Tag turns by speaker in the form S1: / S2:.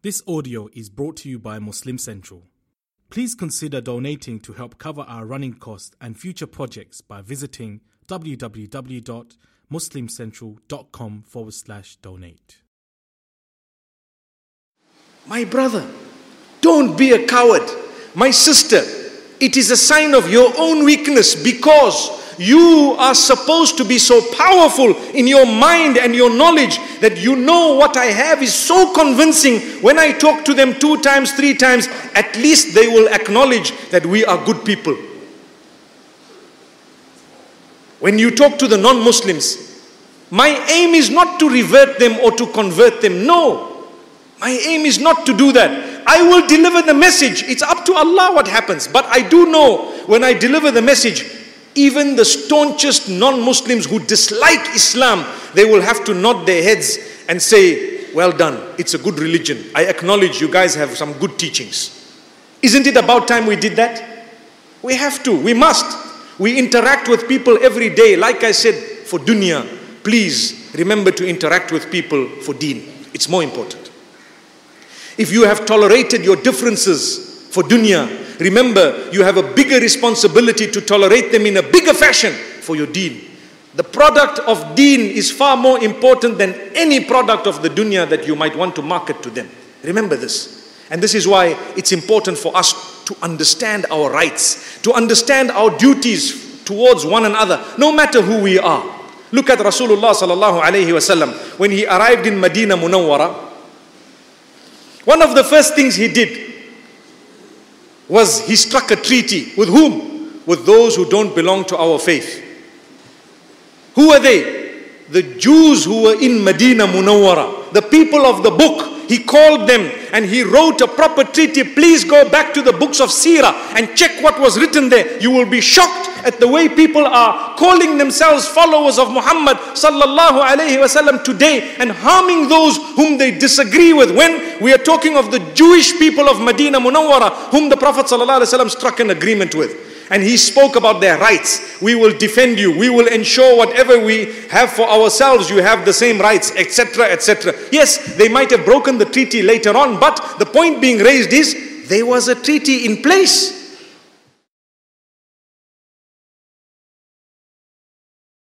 S1: This audio is brought to you by Muslim Central. Please consider donating to help cover our running costs and future projects by visiting www.muslimcentral.com forward slash donate.
S2: My brother, don't be a coward. My sister, it is a sign of your own weakness because you are supposed to be so powerful in your mind and your knowledge that you know what I have is so convincing. When I talk to them two times, three times, at least they will acknowledge that we are good people. When you talk to the non Muslims, my aim is not to revert them or to convert them. No. My aim is not to do that. I will deliver the message. It's up to Allah what happens. But I do know when I deliver the message, even the staunchest non-Muslims who dislike Islam, they will have to nod their heads and say, well done, it's a good religion. I acknowledge you guys have some good teachings. Isn't it about time we did that? We have to, we must. We interact with people every day. Like I said, for dunya, please remember to interact with people for deen. It's more important. If you have tolerated your differences for dunya, Remember, you have a bigger responsibility to tolerate them in a bigger fashion for your deen. The product of deen is far more important than any product of the dunya that you might want to market to them. Remember this. And this is why it's important for us to understand our rights, to understand our duties towards one another, no matter who we are. Look at Rasulullah sallallahu alayhi wasallam when he arrived in Medina Munawwara. One of the first things he did was he struck a treaty with whom? With those who don't belong to our faith. Who are they? The Jews who were in Medina Munawwara, the people of the book. He called them and he wrote a proper treaty. Please go back to the books of Sirah and check what was written there. You will be shocked at the way people are calling themselves followers of Muhammad sallallahu alaihi wasallam today and harming those whom they disagree with. When we are talking of the Jewish people of Medina Munawwara, whom the Prophet sallallahu alaihi wasallam struck an agreement with and he spoke about their rights. We will defend you. We will ensure whatever we have for ourselves, you have the same rights, etc., etc. Yes, they might have broken the treaty later on, but the point being raised is there was a treaty in place.